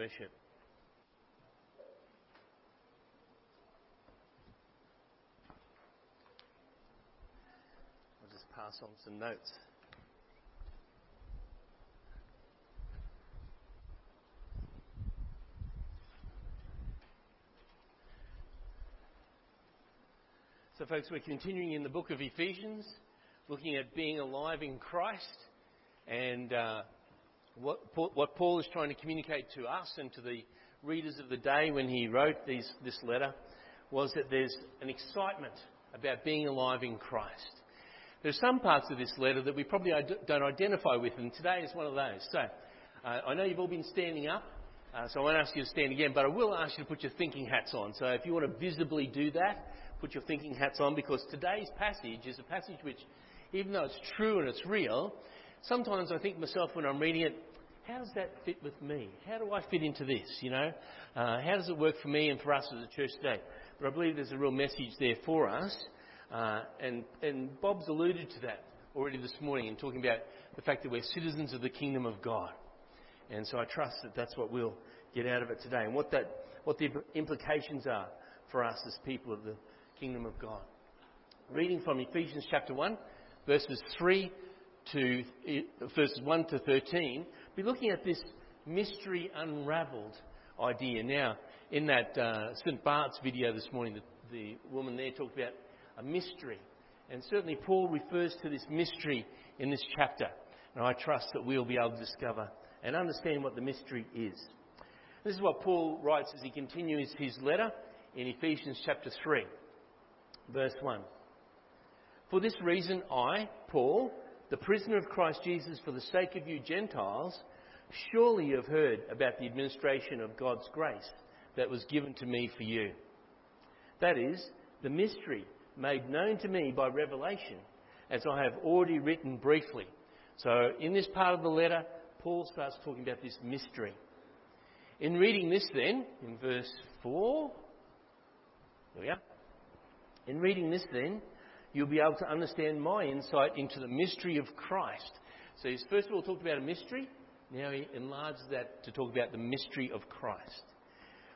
worship. I'll just pass on some notes. So, folks, we're continuing in the book of Ephesians, looking at being alive in Christ and uh, what, what Paul is trying to communicate to us and to the readers of the day when he wrote these, this letter was that there's an excitement about being alive in Christ. There are some parts of this letter that we probably don't identify with, and today is one of those. So, uh, I know you've all been standing up, uh, so I won't ask you to stand again, but I will ask you to put your thinking hats on. So, if you want to visibly do that, put your thinking hats on because today's passage is a passage which, even though it's true and it's real, sometimes I think myself when I'm reading it, how does that fit with me? How do I fit into this? You know, uh, how does it work for me and for us as a church today? But I believe there's a real message there for us, uh, and and Bob's alluded to that already this morning in talking about the fact that we're citizens of the kingdom of God, and so I trust that that's what we'll get out of it today, and what that what the implications are for us as people of the kingdom of God. Reading from Ephesians chapter 1, verses 3 to verses 1 to 13, be looking at this mystery unraveled idea. Now, in that uh, St. Bart's video this morning, the, the woman there talked about a mystery. And certainly Paul refers to this mystery in this chapter. And I trust that we'll be able to discover and understand what the mystery is. This is what Paul writes as he continues his letter in Ephesians chapter 3 verse 1. For this reason, I, Paul, the prisoner of Christ Jesus, for the sake of you Gentiles, surely you have heard about the administration of God's grace that was given to me for you. That is, the mystery made known to me by revelation, as I have already written briefly. So, in this part of the letter, Paul starts talking about this mystery. In reading this, then, in verse 4, here we are. In reading this, then, you'll be able to understand my insight into the mystery of Christ. So he's first of all talked about a mystery. Now he enlarges that to talk about the mystery of Christ,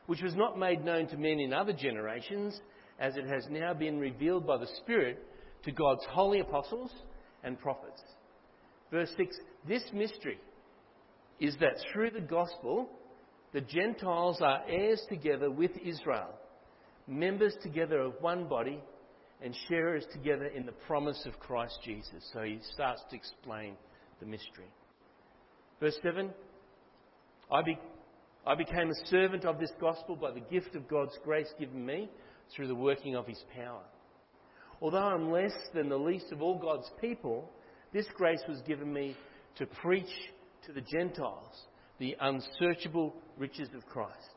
which was not made known to men in other generations, as it has now been revealed by the Spirit to God's holy apostles and prophets. Verse 6 This mystery is that through the gospel, the Gentiles are heirs together with Israel members together of one body and sharers together in the promise of Christ Jesus. So he starts to explain the mystery. Verse 7 I, be, I became a servant of this gospel by the gift of God's grace given me through the working of his power. Although I'm less than the least of all God's people, this grace was given me to preach to the Gentiles the unsearchable riches of Christ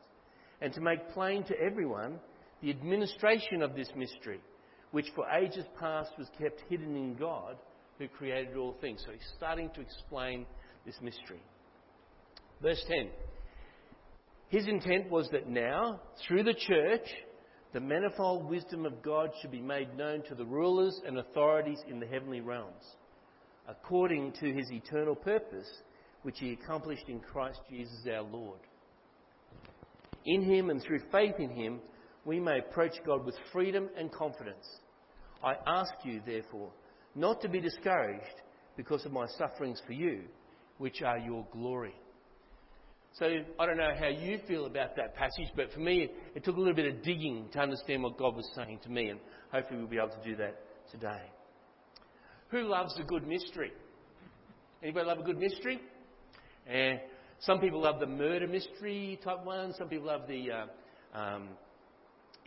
and to make plain to everyone the administration of this mystery, which for ages past was kept hidden in God who created all things. So he's starting to explain this mystery. Verse 10 His intent was that now, through the church, the manifold wisdom of God should be made known to the rulers and authorities in the heavenly realms, according to his eternal purpose, which he accomplished in Christ Jesus our Lord. In him and through faith in him, we may approach God with freedom and confidence. I ask you, therefore, not to be discouraged because of my sufferings for you, which are your glory. So I don't know how you feel about that passage, but for me, it took a little bit of digging to understand what God was saying to me, and hopefully we'll be able to do that today. Who loves a good mystery? Anybody love a good mystery? Uh, some people love the murder mystery type one. Some people love the uh, um,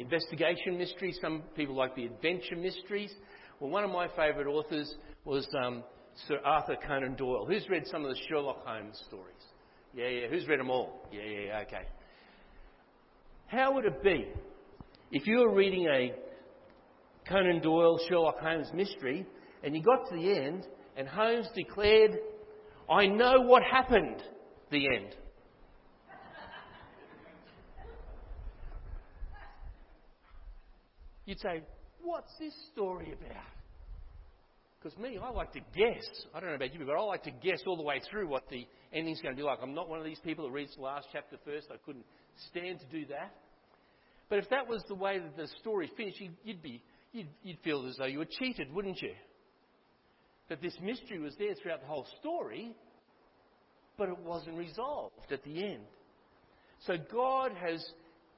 investigation mysteries. Some people like the adventure mysteries. Well, one of my favourite authors was um, Sir Arthur Conan Doyle. Who's read some of the Sherlock Holmes stories? Yeah, yeah. Who's read them all? Yeah, yeah, okay. How would it be if you were reading a Conan Doyle Sherlock Holmes mystery and you got to the end and Holmes declared, I know what happened, the end? You'd say, What's this story about? Because me, I like to guess. I don't know about you, but I like to guess all the way through what the ending's going to be like. I'm not one of these people that reads the last chapter first. I couldn't stand to do that. But if that was the way that the story finished, you'd, be, you'd, you'd feel as though you were cheated, wouldn't you? That this mystery was there throughout the whole story, but it wasn't resolved at the end. So God has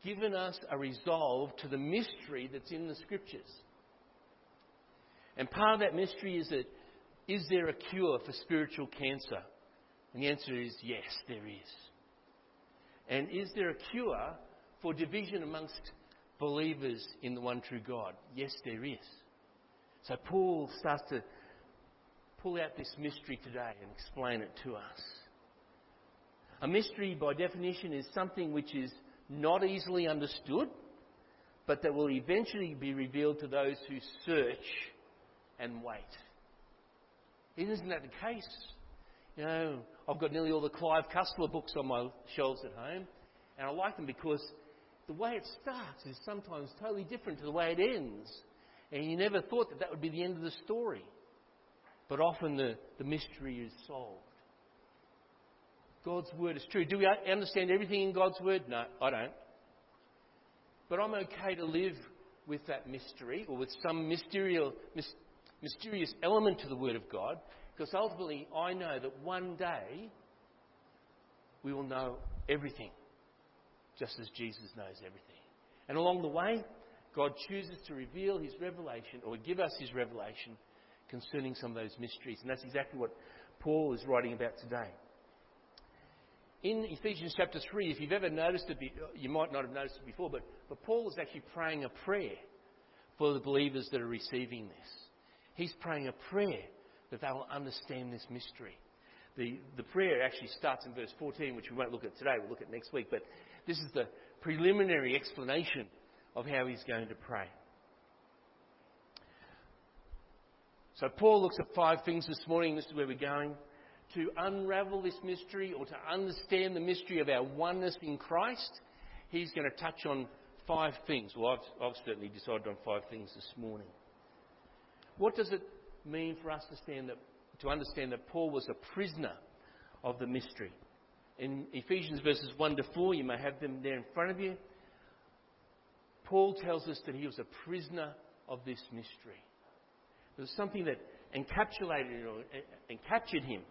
given us a resolve to the mystery that's in the scriptures. And part of that mystery is that is there a cure for spiritual cancer? And the answer is yes, there is. And is there a cure for division amongst believers in the one true God? Yes, there is. So Paul starts to pull out this mystery today and explain it to us. A mystery, by definition, is something which is not easily understood, but that will eventually be revealed to those who search and wait. Isn't that the case? You know, I've got nearly all the Clive Cussler books on my shelves at home, and I like them because the way it starts is sometimes totally different to the way it ends. And you never thought that that would be the end of the story. But often the, the mystery is solved. God's word is true. Do we understand everything in God's word? No, I don't. But I'm okay to live with that mystery or with some mysterious, element to the word of God because ultimately I know that one day we will know everything just as Jesus knows everything. And along the way, God chooses to reveal his revelation or give us his revelation concerning some of those mysteries. And that's exactly what Paul is writing about today in Ephesians chapter 3, if you've ever noticed it, you might not have noticed it before, but, but Paul is actually praying a prayer for the believers that are receiving this. He's praying a prayer that they will understand this mystery. The, the prayer actually starts in verse 14, which we won't look at today, we'll look at next week, but this is the preliminary explanation of how he's going to pray. So Paul looks at five things this morning. This is where we're going to unravel this mystery or to understand the mystery of our oneness in Christ, he's going to touch on five things. Well, I've, I've certainly decided on five things this morning. What does it mean for us to, that, to understand that Paul was a prisoner of the mystery? In Ephesians verses 1 to 4, you may have them there in front of you. Paul tells us that he was a prisoner of this mystery. There was something that encapsulated or captured him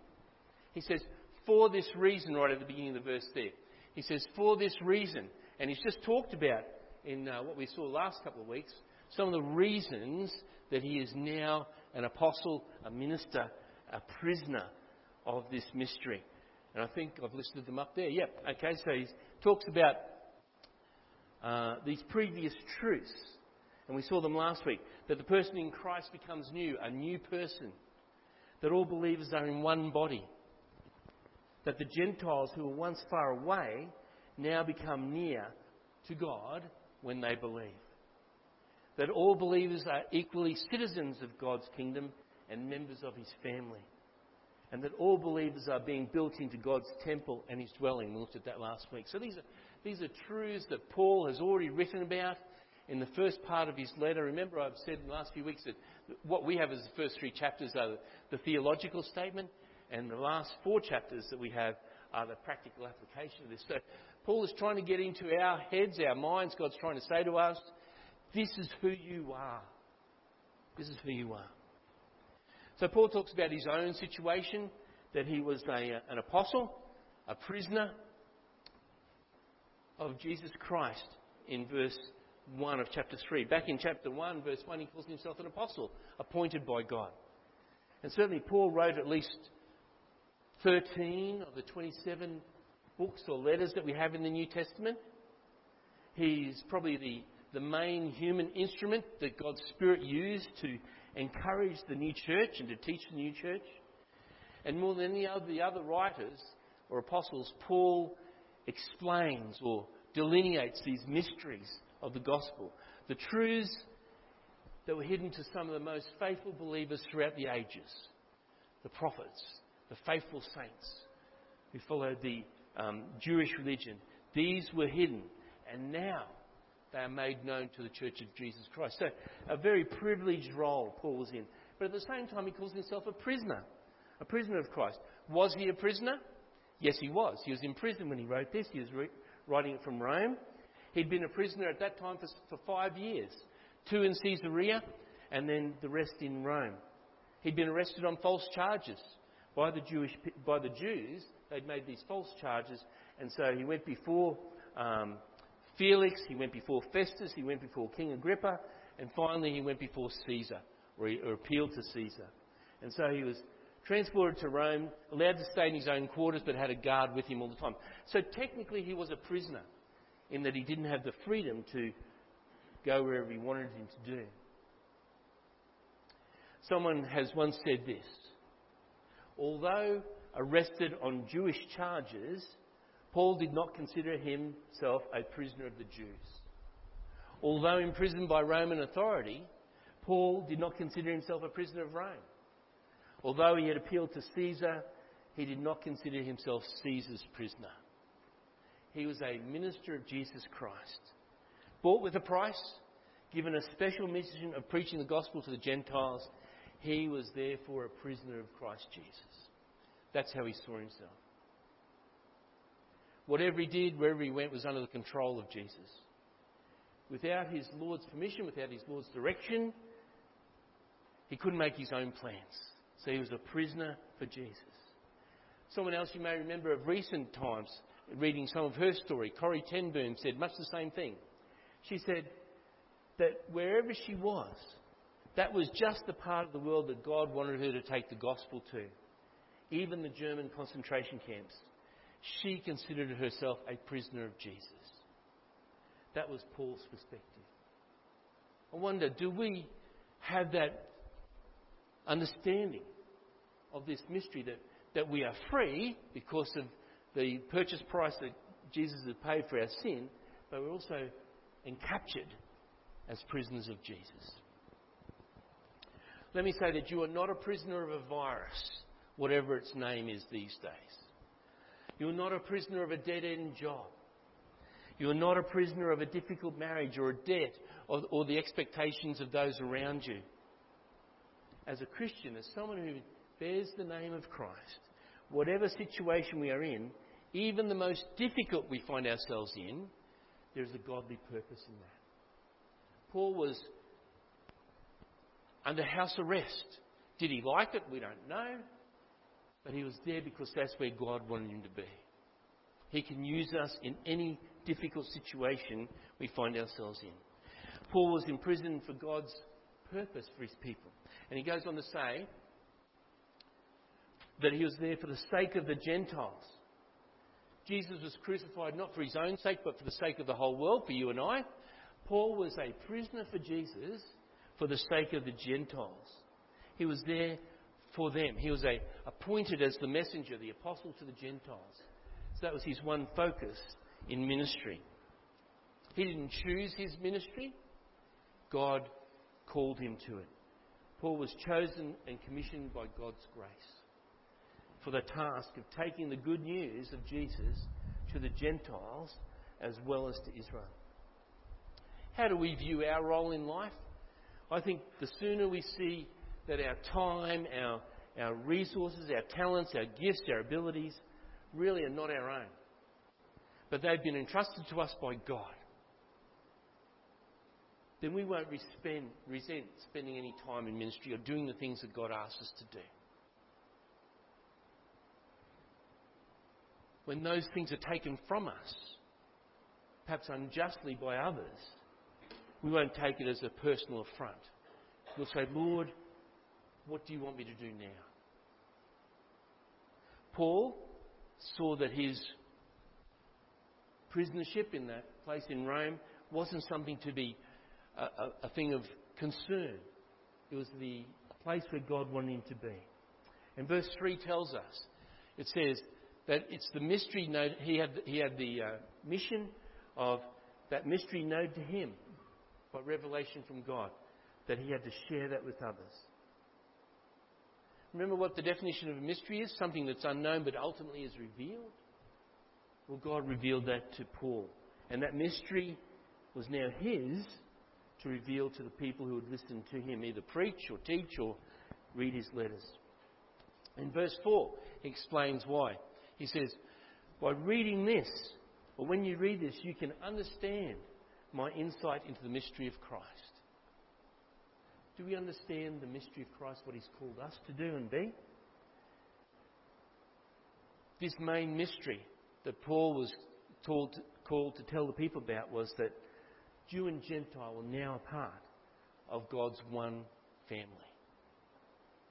he says, for this reason, right at the beginning of the verse there. He says, for this reason. And he's just talked about in uh, what we saw last couple of weeks some of the reasons that he is now an apostle, a minister, a prisoner of this mystery. And I think I've listed them up there. Yep. Okay, so he talks about uh, these previous truths. And we saw them last week. That the person in Christ becomes new, a new person. That all believers are in one body that the Gentiles who were once far away now become near to God when they believe. That all believers are equally citizens of God's kingdom and members of his family. And that all believers are being built into God's temple and his dwelling. We looked at that last week. So these are, these are truths that Paul has already written about in the first part of his letter. Remember, I've said in the last few weeks that what we have as the first three chapters are the, the theological statement, and the last four chapters that we have are the practical application of this. So Paul is trying to get into our heads, our minds. God's trying to say to us, this is who you are. This is who you are. So Paul talks about his own situation, that he was a, an apostle, a prisoner of Jesus Christ in verse 1 of chapter 3. Back in chapter 1, verse 1, he calls himself an apostle, appointed by God. And certainly Paul wrote at least 13 of the 27 books or letters that we have in the New Testament. He's probably the, the main human instrument that God's Spirit used to encourage the new church and to teach the new church. And more than any of the other writers or apostles, Paul explains or delineates these mysteries of the gospel, the truths that were hidden to some of the most faithful believers throughout the ages, the prophets, the faithful saints who followed the um, Jewish religion. These were hidden, and now they are made known to the Church of Jesus Christ. So, a very privileged role Paul was in, but at the same time, he calls himself a prisoner, a prisoner of Christ. Was he a prisoner? Yes, he was. He was in prison when he wrote this. He was re- writing it from Rome. He'd been a prisoner at that time for, for five years two in Caesarea and then the rest in Rome. He'd been arrested on false charges by the, Jewish, by the Jews. They'd made these false charges, and so he went before um, Felix, he went before Festus, he went before King Agrippa, and finally he went before Caesar, or he or appealed to Caesar. And so he was transported to Rome, allowed to stay in his own quarters, but had a guard with him all the time. So technically he was a prisoner, in that he didn't have the freedom to go wherever he wanted him to do. Someone has once said this Although arrested on Jewish charges, Paul did not consider himself a prisoner of the Jews. Although imprisoned by Roman authority, Paul did not consider himself a prisoner of Rome. Although he had appealed to Caesar, he did not consider himself Caesar's prisoner. He was a minister of Jesus Christ, bought with a price, given a special mission of preaching the gospel to the Gentiles. He was therefore a prisoner of Christ Jesus. That's how he saw himself. Whatever he did, wherever he went, was under the control of Jesus. Without his Lord's permission, without his Lord's direction, he couldn't make his own plans. So he was a prisoner for Jesus. Someone else you may remember of recent times, reading some of her story, Corrie ten Boom, said much the same thing. She said that wherever she was, that was just the part of the world that God wanted her to take the gospel to. Even the German concentration camps. She considered herself a prisoner of Jesus. That was Paul's perspective. I wonder, do we have that understanding of this mystery that, that we are free because of the purchase price that Jesus has paid for our sin, but we're also encaptured as prisoners of Jesus. Let me say that you are not a prisoner of a virus, whatever its name is these days. You are not a prisoner of a dead end job. You are not a prisoner of a difficult marriage or a debt or, or the expectations of those around you. As a Christian, as someone who bears the name of Christ, whatever situation we are in, even the most difficult we find ourselves in, there is a godly purpose in that. Paul was under house arrest. Did he like it? We don't know. But he was there because that's where God wanted him to be. He can use us in any difficult situation we find ourselves in. Paul was imprisoned for God's purpose for his people. And he goes on to say that he was there for the sake of the Gentiles. Jesus was crucified not for his own sake, but for the sake of the whole world, for you and I. Paul was a prisoner for Jesus for the sake of the Gentiles. He was there for them. He was a, appointed as the messenger, the apostle to the Gentiles. So that was his one focus in ministry. He didn't choose his ministry, God called him to it. Paul was chosen and commissioned by God's grace for the task of taking the good news of Jesus to the Gentiles as well as to Israel. How do we view our role in life? I think the sooner we see that our time, our, our resources, our talents, our gifts, our abilities really are not our own, but they've been entrusted to us by God, then we won't resent spending any time in ministry or doing the things that God asks us to do. when those things are taken from us, perhaps unjustly by others, we won't take it as a personal affront. We'll say, Lord, what do you want me to do now? Paul saw that his prisonership in that place in Rome wasn't something to be a, a, a thing of concern. It was the place where God wanted him to be. And verse 3 tells us, it says, that it's the mystery known, he had, he had the uh, mission of that mystery known to him by revelation from God, that he had to share that with others. Remember what the definition of a mystery is? Something that's unknown but ultimately is revealed. Well, God revealed that to Paul. And that mystery was now his to reveal to the people who would listen to him, either preach or teach or read his letters. In verse 4, he explains why. He says, By reading this, or when you read this, you can understand my insight into the mystery of Christ. Do we understand the mystery of Christ, what he's called us to do and be? This main mystery that Paul was told, called to tell the people about was that Jew and Gentile are now a part of God's one family,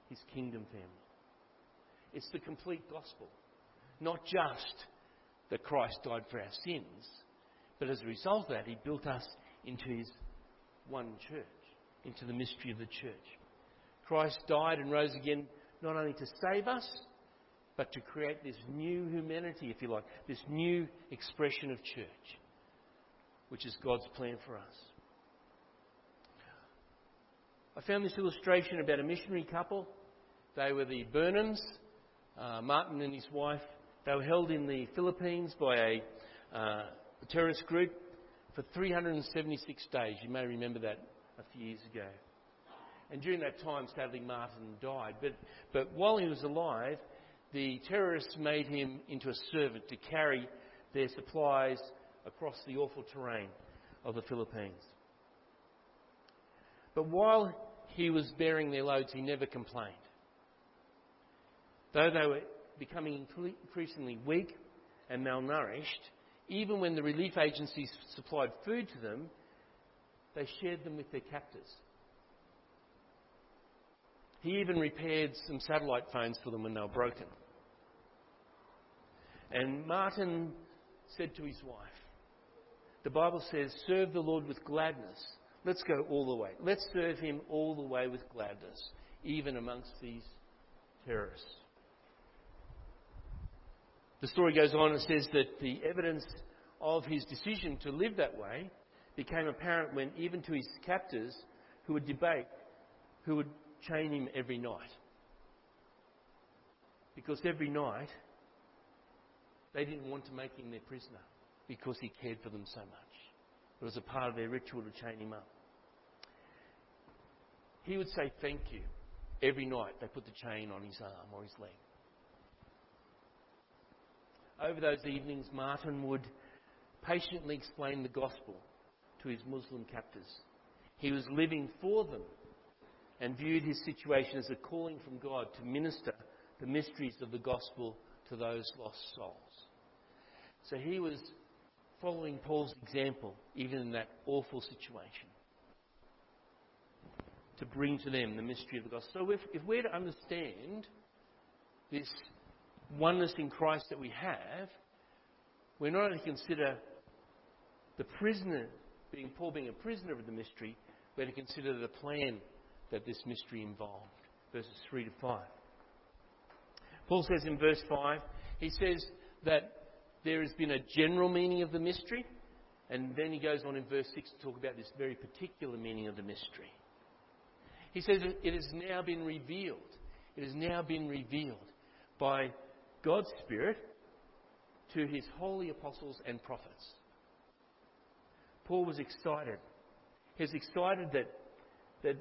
his kingdom family. It's the complete gospel. Not just that Christ died for our sins, but as a result of that, he built us into his one church, into the mystery of the church. Christ died and rose again not only to save us, but to create this new humanity, if you like, this new expression of church, which is God's plan for us. I found this illustration about a missionary couple. They were the Burnhams, uh, Martin and his wife. They were held in the Philippines by a, uh, a terrorist group for 376 days. You may remember that a few years ago. And during that time, sadly, Martin died. But, but while he was alive, the terrorists made him into a servant to carry their supplies across the awful terrain of the Philippines. But while he was bearing their loads, he never complained. Though they were becoming increasingly weak and malnourished, even when the relief agencies supplied food to them, they shared them with their captors. He even repaired some satellite phones for them when they were broken. And Martin said to his wife, The Bible says, serve the Lord with gladness. Let's go all the way. Let's serve him all the way with gladness, even amongst these terrorists. The story goes on and says that the evidence of his decision to live that way became apparent when, even to his captors, who would debate who would chain him every night. Because every night they didn't want to make him their prisoner because he cared for them so much. It was a part of their ritual to chain him up. He would say thank you every night they put the chain on his arm or his leg. Over those evenings, Martin would patiently explain the gospel to his Muslim captors. He was living for them and viewed his situation as a calling from God to minister the mysteries of the gospel to those lost souls. So he was following Paul's example, even in that awful situation, to bring to them the mystery of the gospel. So if, if we're to understand this oneness in Christ that we have, we're not only to consider the prisoner, being Paul being a prisoner of the mystery, we're to consider the plan that this mystery involved. Verses 3 to 5. Paul says in verse 5, he says that there has been a general meaning of the mystery, and then he goes on in verse 6 to talk about this very particular meaning of the mystery. He says it has now been revealed. It has now been revealed by God's Spirit to his holy apostles and prophets. Paul was excited. He was excited that, that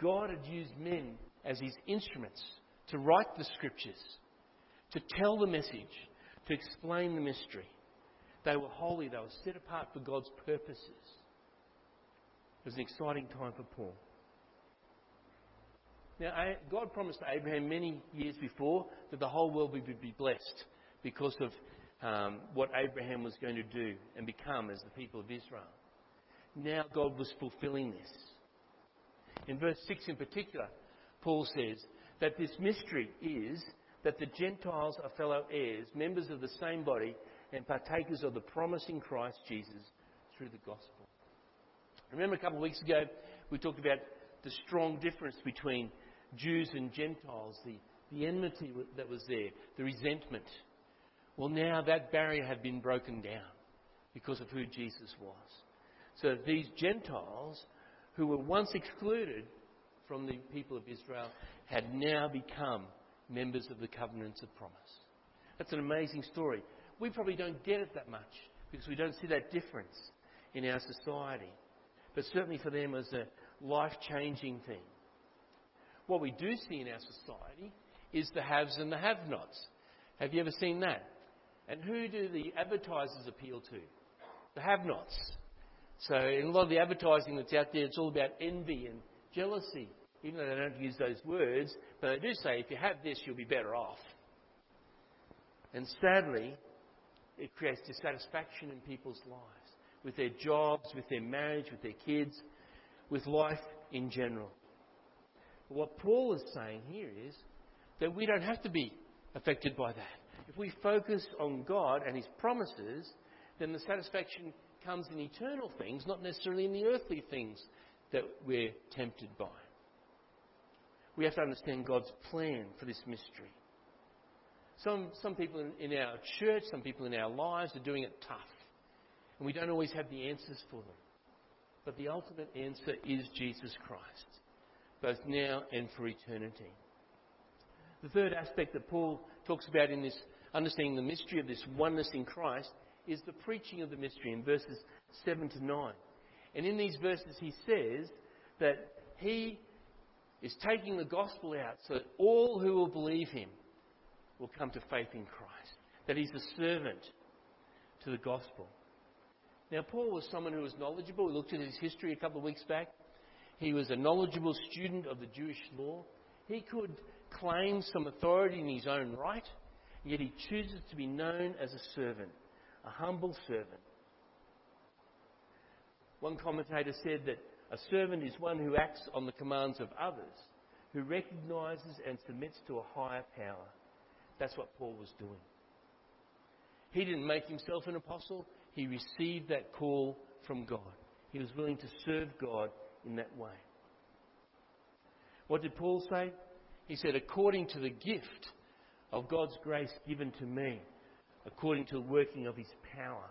God had used men as his instruments to write the scriptures, to tell the message, to explain the mystery. They were holy, they were set apart for God's purposes. It was an exciting time for Paul. Now, God promised Abraham many years before that the whole world would be blessed because of um, what Abraham was going to do and become as the people of Israel. Now God was fulfilling this. In verse 6 in particular, Paul says that this mystery is that the Gentiles are fellow heirs, members of the same body, and partakers of the promise in Christ Jesus through the gospel. Remember a couple of weeks ago, we talked about the strong difference between Jews and Gentiles, the, the enmity that was there, the resentment. Well, now that barrier had been broken down because of who Jesus was. So these Gentiles, who were once excluded from the people of Israel, had now become members of the covenants of promise. That's an amazing story. We probably don't get it that much because we don't see that difference in our society. But certainly for them, it was a life changing thing. What we do see in our society is the haves and the have nots. Have you ever seen that? And who do the advertisers appeal to? The have nots. So, in a lot of the advertising that's out there, it's all about envy and jealousy, even though they don't use those words, but they do say if you have this, you'll be better off. And sadly, it creates dissatisfaction in people's lives, with their jobs, with their marriage, with their kids, with life in general. What Paul is saying here is that we don't have to be affected by that. If we focus on God and His promises, then the satisfaction comes in eternal things, not necessarily in the earthly things that we're tempted by. We have to understand God's plan for this mystery. Some, some people in, in our church, some people in our lives are doing it tough. And we don't always have the answers for them. But the ultimate answer is Jesus Christ, both now and for eternity. The third aspect that Paul talks about in this understanding the mystery of this oneness in Christ is the preaching of the mystery in verses 7 to 9. And in these verses, he says that he is taking the gospel out so that all who will believe him will come to faith in Christ. That he's a servant to the gospel. Now, Paul was someone who was knowledgeable. We looked at his history a couple of weeks back. He was a knowledgeable student of the Jewish law. He could claim some authority in his own right, yet he chooses to be known as a servant, a humble servant. One commentator said that a servant is one who acts on the commands of others, who recognizes and submits to a higher power. That's what Paul was doing. He didn't make himself an apostle, he received that call from God. He was willing to serve God in that way. What did Paul say? He said, according to the gift of God's grace given to me, according to the working of his power.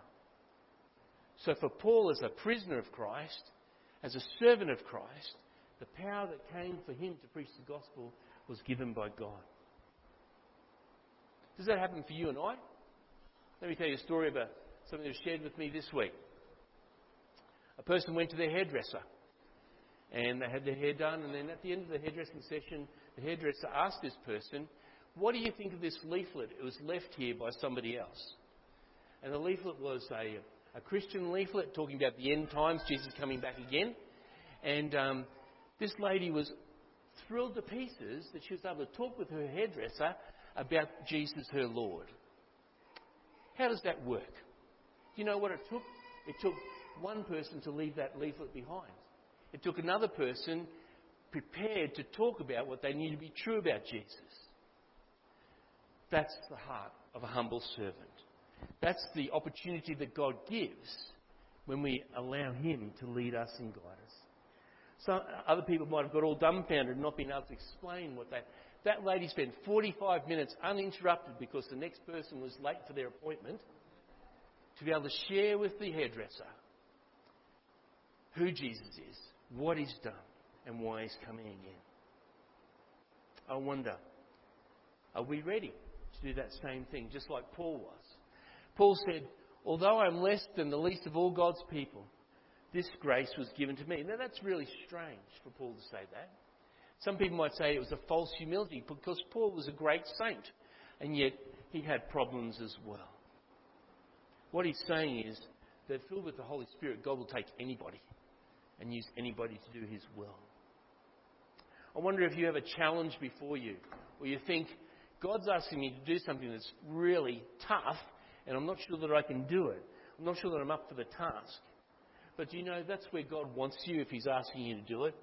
So for Paul, as a prisoner of Christ, as a servant of Christ, the power that came for him to preach the gospel was given by God. Does that happen for you and I? Let me tell you a story about something that was shared with me this week. A person went to their hairdresser and they had their hair done, and then at the end of the hairdressing session, the hairdresser asked this person, What do you think of this leaflet? It was left here by somebody else. And the leaflet was a, a Christian leaflet talking about the end times, Jesus coming back again. And um, this lady was thrilled to pieces that she was able to talk with her hairdresser about Jesus, her Lord. How does that work? Do you know what it took? It took one person to leave that leaflet behind. It took another person prepared to talk about what they knew to be true about Jesus. That's the heart of a humble servant. That's the opportunity that God gives when we allow Him to lead us and guide us. Some other people might have got all dumbfounded and not been able to explain what that. That lady spent 45 minutes uninterrupted because the next person was late for their appointment to be able to share with the hairdresser who Jesus is, what he's done, and why he's coming again. I wonder, are we ready to do that same thing, just like Paul was? Paul said, Although I'm less than the least of all God's people, this grace was given to me. Now, that's really strange for Paul to say that. Some people might say it was a false humility because Paul was a great saint, and yet he had problems as well. What he's saying is that filled with the Holy Spirit, God will take anybody and use anybody to do his will. I wonder if you have a challenge before you where you think, God's asking me to do something that's really tough, and I'm not sure that I can do it. I'm not sure that I'm up for the task. But do you know that's where God wants you if He's asking you to do it?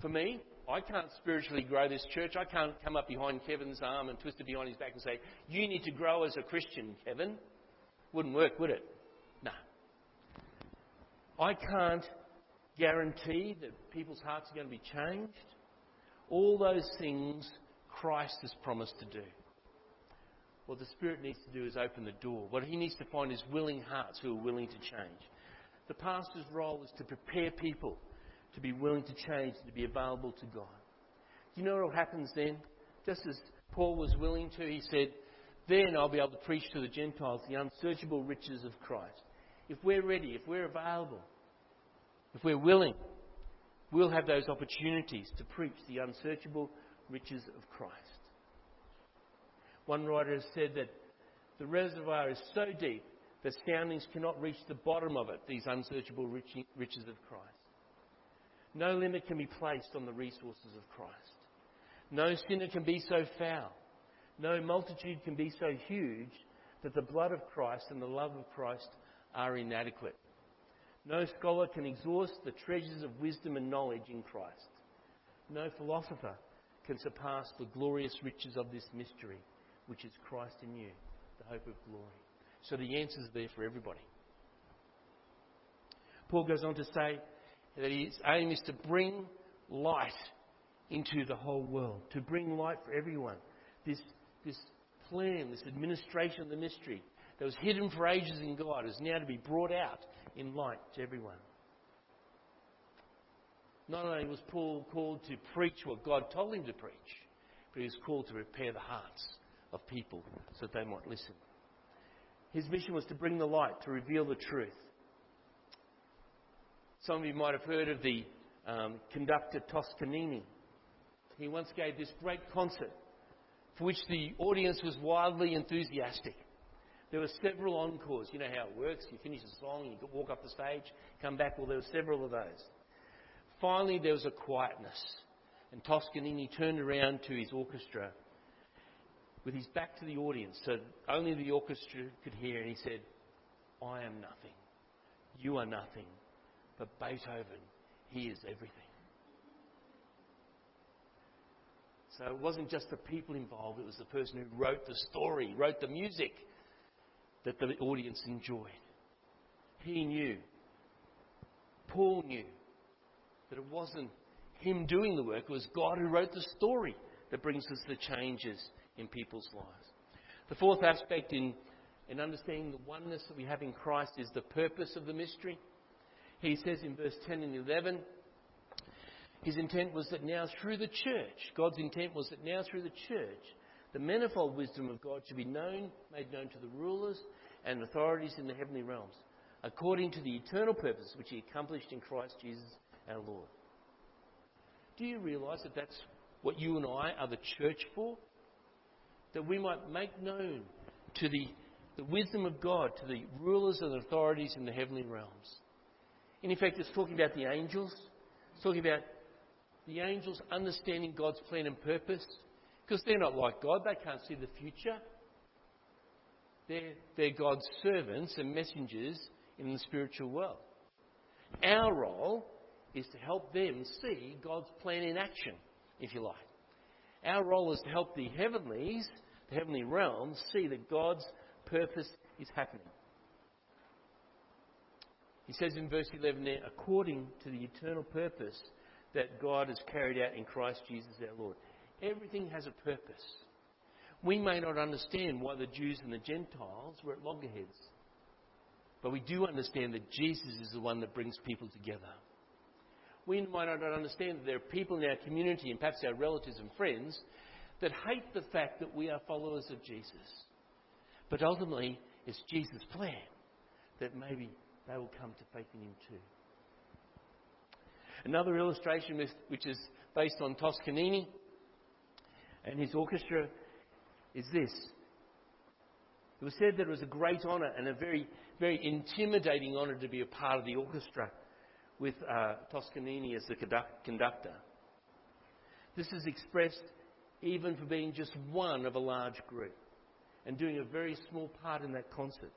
For me, I can't spiritually grow this church. I can't come up behind Kevin's arm and twist it behind his back and say, You need to grow as a Christian, Kevin. Wouldn't work, would it? I can't guarantee that people's hearts are going to be changed. All those things Christ has promised to do. What the Spirit needs to do is open the door. What He needs to find is willing hearts who are willing to change. The pastor's role is to prepare people to be willing to change, to be available to God. Do you know what happens then? Just as Paul was willing to, he said, Then I'll be able to preach to the Gentiles the unsearchable riches of Christ. If we're ready, if we're available, if we're willing, we'll have those opportunities to preach the unsearchable riches of Christ. One writer has said that the reservoir is so deep that soundings cannot reach the bottom of it, these unsearchable riches of Christ. No limit can be placed on the resources of Christ. No sinner can be so foul. No multitude can be so huge that the blood of Christ and the love of Christ are inadequate. No scholar can exhaust the treasures of wisdom and knowledge in Christ. No philosopher can surpass the glorious riches of this mystery, which is Christ in you, the hope of glory. So the answer is there for everybody. Paul goes on to say that his aim is to bring light into the whole world, to bring light for everyone. This, this plan, this administration of the mystery that was hidden for ages in God is now to be brought out in light to everyone. Not only was Paul called to preach what God told him to preach, but he was called to prepare the hearts of people so that they might listen. His mission was to bring the light, to reveal the truth. Some of you might have heard of the um, conductor Toscanini. He once gave this great concert for which the audience was wildly enthusiastic. There were several encores. You know how it works. You finish a song, you walk up the stage, come back. Well, there were several of those. Finally, there was a quietness. And Toscanini turned around to his orchestra with his back to the audience so only the orchestra could hear, and he said, I am nothing. You are nothing. But Beethoven, he is everything. So it wasn't just the people involved, it was the person who wrote the story, wrote the music that the audience enjoyed. He knew, Paul knew, that it wasn't him doing the work, it was God who wrote the story that brings us the changes in people's lives. The fourth aspect in, in understanding the oneness that we have in Christ is the purpose of the mystery. He says in verse 10 and 11, his intent was that now through the church, God's intent was that now through the church, the manifold wisdom of God should be known, made known to the rulers and authorities in the heavenly realms, according to the eternal purpose which He accomplished in Christ Jesus our Lord. Do you realise that that's what you and I are the church for? that we might make known to the, the wisdom of God to the rulers and authorities in the heavenly realms. in effect, it's talking about the angels. It's talking about the angels understanding God's plan and purpose because they're not like God. They can't see the future. They're, they're God's servants and messengers in the spiritual world. Our role is to help them see God's plan in action, if you like. Our role is to help the heavenlies the heavenly realms see that God's purpose is happening. He says in verse 11 there, according to the eternal purpose that God has carried out in Christ Jesus our Lord. Everything has a purpose. We may not understand why the Jews and the Gentiles were at loggerheads, but we do understand that Jesus is the one that brings people together. We might not understand that there are people in our community and perhaps our relatives and friends that hate the fact that we are followers of Jesus. But ultimately, it's Jesus' plan that maybe they will come to faith in Him too. Another illustration which is based on Toscanini and his orchestra is this. It was said that it was a great honour and a very, very intimidating honour to be a part of the orchestra with uh, Toscanini as the conductor. This is expressed even for being just one of a large group and doing a very small part in that concert.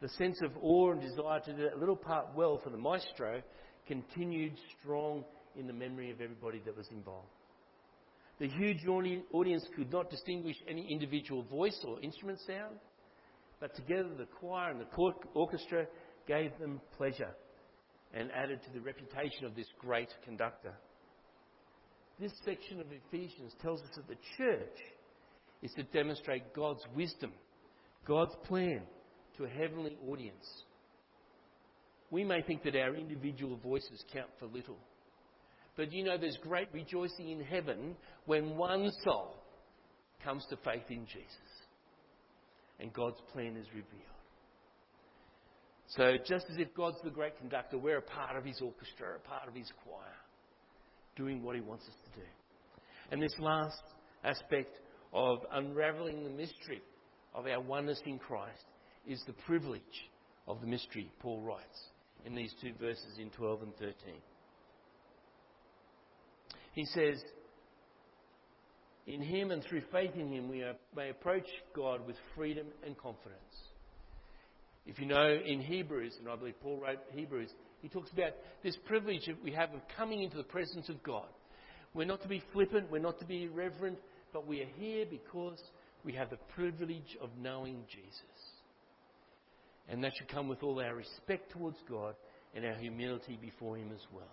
The sense of awe and desire to do that little part well for the maestro continued strong in the memory of everybody that was involved. The huge audience could not distinguish any individual voice or instrument sound, but together the choir and the orchestra gave them pleasure and added to the reputation of this great conductor this section of Ephesians tells us that the church is to demonstrate God's wisdom, God's plan to a heavenly audience. We may think that our individual voices count for little. But you know, there's great rejoicing in heaven when one soul comes to faith in Jesus and God's plan is revealed. So, just as if God's the great conductor, we're a part of his orchestra, a part of his choir. doing what He wants us to do. And this last aspect of unraveling the mystery of our oneness in Christ is the privilege of the mystery, Paul writes in these two verses in 12 and 13. He says, In Him and through faith in Him, we may approach God with freedom and confidence. If you know in Hebrews, and I believe Paul wrote Hebrews, he talks about this privilege that we have of coming into the presence of God. We're not to be flippant, we're not to be irreverent, but we are here because we have the privilege of knowing Jesus. And that should come with all our respect towards God and our humility before Him as well.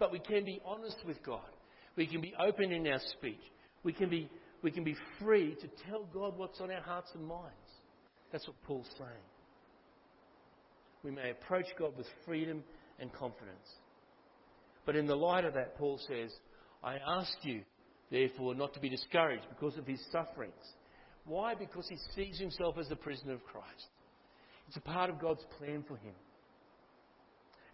But we can be honest with God. We can be open in our speech. We can be, we can be free to tell God what's on our hearts and minds. That's what Paul's saying. We may approach God with freedom and confidence. But in the light of that, Paul says, I ask you, therefore, not to be discouraged because of his sufferings. Why? Because he sees himself as the prisoner of Christ. It's a part of God's plan for him.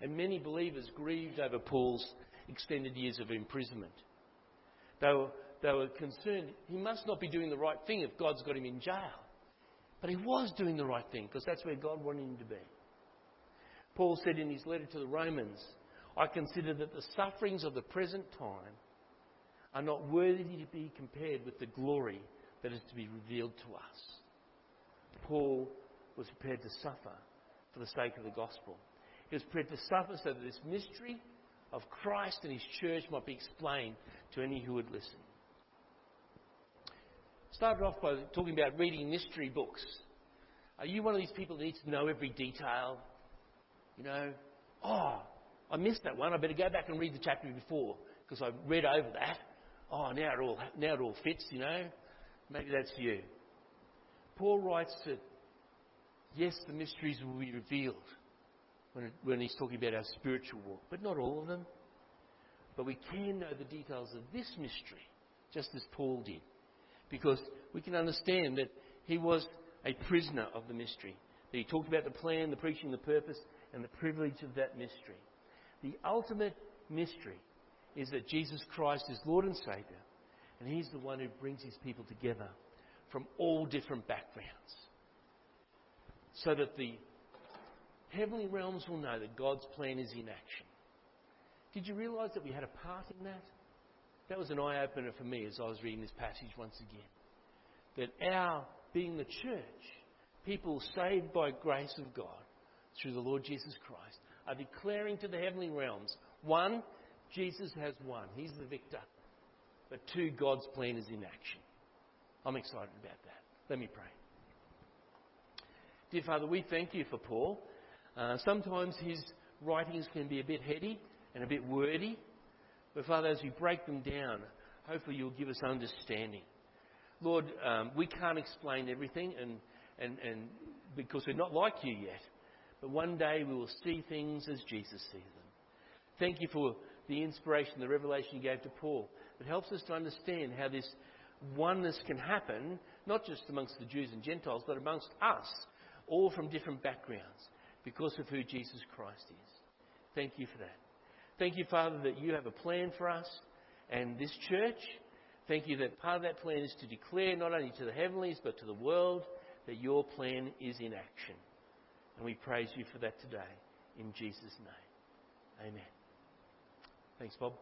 And many believers grieved over Paul's extended years of imprisonment. They were, they were concerned he must not be doing the right thing if God's got him in jail. But he was doing the right thing because that's where God wanted him to be. Paul said in his letter to the Romans, I consider that the sufferings of the present time are not worthy to be compared with the glory that is to be revealed to us. Paul was prepared to suffer for the sake of the gospel. He was prepared to suffer so that this mystery of Christ and his church might be explained to any who would listen. Started off by talking about reading mystery books. Are you one of these people that needs to know every detail? You know, oh, I missed that one. I better go back and read the chapter before because I read over that. Oh, now it all now it all fits. You know, maybe that's you. Paul writes that yes, the mysteries will be revealed when, when he's talking about our spiritual walk, but not all of them. But we can know the details of this mystery, just as Paul did, because we can understand that he was a prisoner of the mystery. That he talked about the plan, the preaching, the purpose, and the privilege of that mystery. The ultimate mystery is that Jesus Christ is Lord and Saviour, and He's the one who brings His people together from all different backgrounds. So that the heavenly realms will know that God's plan is in action. Did you realise that we had a part in that? That was an eye opener for me as I was reading this passage once again. That our being the church, people saved by grace of God through the Lord Jesus Christ, are declaring to the heavenly realms one, Jesus has won, He's the victor. But two, God's plan is in action. I'm excited about that. Let me pray. Dear Father, we thank you for Paul. Uh, sometimes his writings can be a bit heady and a bit wordy. But Father, as we break them down, hopefully you'll give us understanding. Lord, um, we can't explain everything and, and, and because we're not like you yet. But one day we will see things as Jesus sees them. Thank you for the inspiration, the revelation you gave to Paul. It helps us to understand how this oneness can happen, not just amongst the Jews and Gentiles, but amongst us, all from different backgrounds, because of who Jesus Christ is. Thank you for that. Thank you, Father, that you have a plan for us and this church. Thank you that part of that plan is to declare not only to the heavenlies but to the world that your plan is in action. And we praise you for that today. In Jesus' name. Amen. Thanks, Bob.